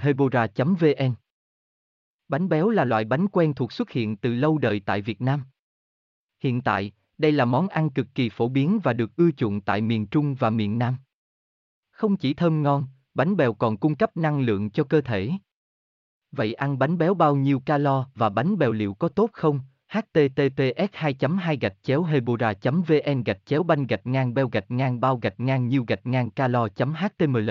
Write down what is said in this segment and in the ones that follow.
hebora vn Bánh béo là loại bánh quen thuộc xuất hiện từ lâu đời tại Việt Nam. Hiện tại, đây là món ăn cực kỳ phổ biến và được ưa chuộng tại miền Trung và miền Nam. Không chỉ thơm ngon, bánh bèo còn cung cấp năng lượng cho cơ thể. Vậy ăn bánh béo bao nhiêu calo và bánh bèo liệu có tốt không? https 2 2 gạch chéo hebora vn gạch chéo banh gạch ngang beo gạch ngang bao gạch ngang nhiêu gạch ngang calo html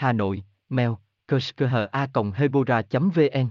hà nội mail kushkha.hebora.vn